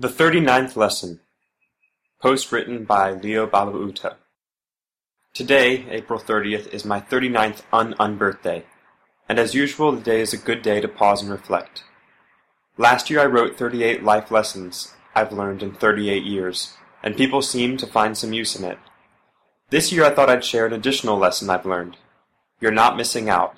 The Thirty-Ninth Lesson Post written by Leo Babauta Today, April 30th, is my thirty-ninth un-unbirthday, and as usual the day is a good day to pause and reflect. Last year I wrote 38 life lessons I've learned in 38 years, and people seemed to find some use in it. This year I thought I'd share an additional lesson I've learned. You're not missing out.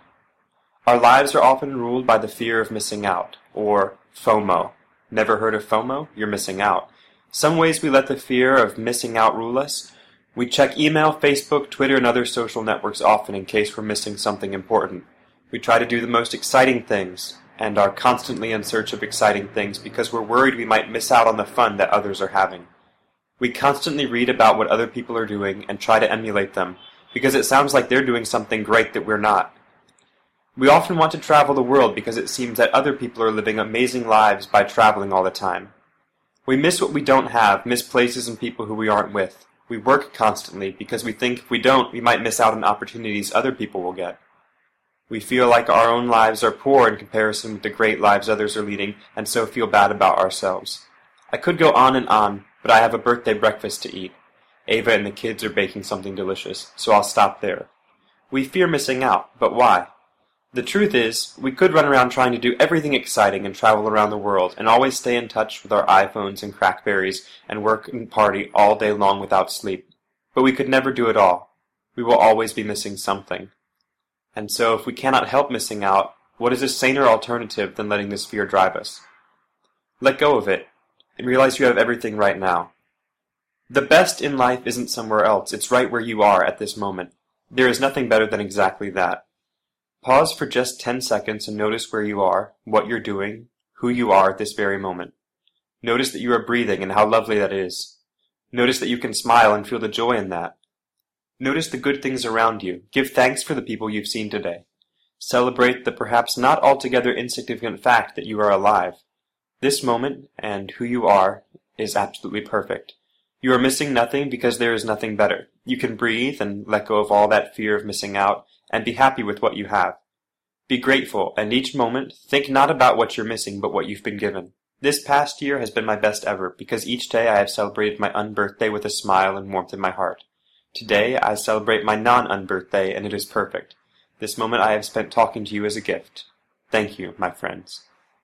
Our lives are often ruled by the fear of missing out, or FOMO. Never heard of FOMO? You're missing out. Some ways we let the fear of missing out rule us. We check email, Facebook, Twitter, and other social networks often in case we're missing something important. We try to do the most exciting things, and are constantly in search of exciting things because we're worried we might miss out on the fun that others are having. We constantly read about what other people are doing and try to emulate them, because it sounds like they're doing something great that we're not. We often want to travel the world because it seems that other people are living amazing lives by traveling all the time. We miss what we don't have, miss places and people who we aren't with. We work constantly because we think if we don't, we might miss out on opportunities other people will get. We feel like our own lives are poor in comparison with the great lives others are leading, and so feel bad about ourselves. I could go on and on, but I have a birthday breakfast to eat. Ava and the kids are baking something delicious, so I'll stop there. We fear missing out, but why? The truth is, we could run around trying to do everything exciting and travel around the world and always stay in touch with our iPhones and Crackberries and work and party all day long without sleep. But we could never do it all. We will always be missing something. And so if we cannot help missing out, what is a saner alternative than letting this fear drive us? Let go of it and realize you have everything right now. The best in life isn't somewhere else, it's right where you are at this moment. There is nothing better than exactly that. Pause for just ten seconds and notice where you are, what you're doing, who you are at this very moment. Notice that you are breathing and how lovely that is. Notice that you can smile and feel the joy in that. Notice the good things around you. Give thanks for the people you've seen today. Celebrate the perhaps not altogether insignificant fact that you are alive. This moment, and who you are, is absolutely perfect. You are missing nothing because there is nothing better. You can breathe and let go of all that fear of missing out and be happy with what you have. Be grateful, and each moment think not about what you're missing, but what you've been given. This past year has been my best ever, because each day I have celebrated my unbirthday with a smile and warmth in my heart. Today I celebrate my non-unbirthday, and it is perfect. This moment I have spent talking to you as a gift. Thank you, my friends.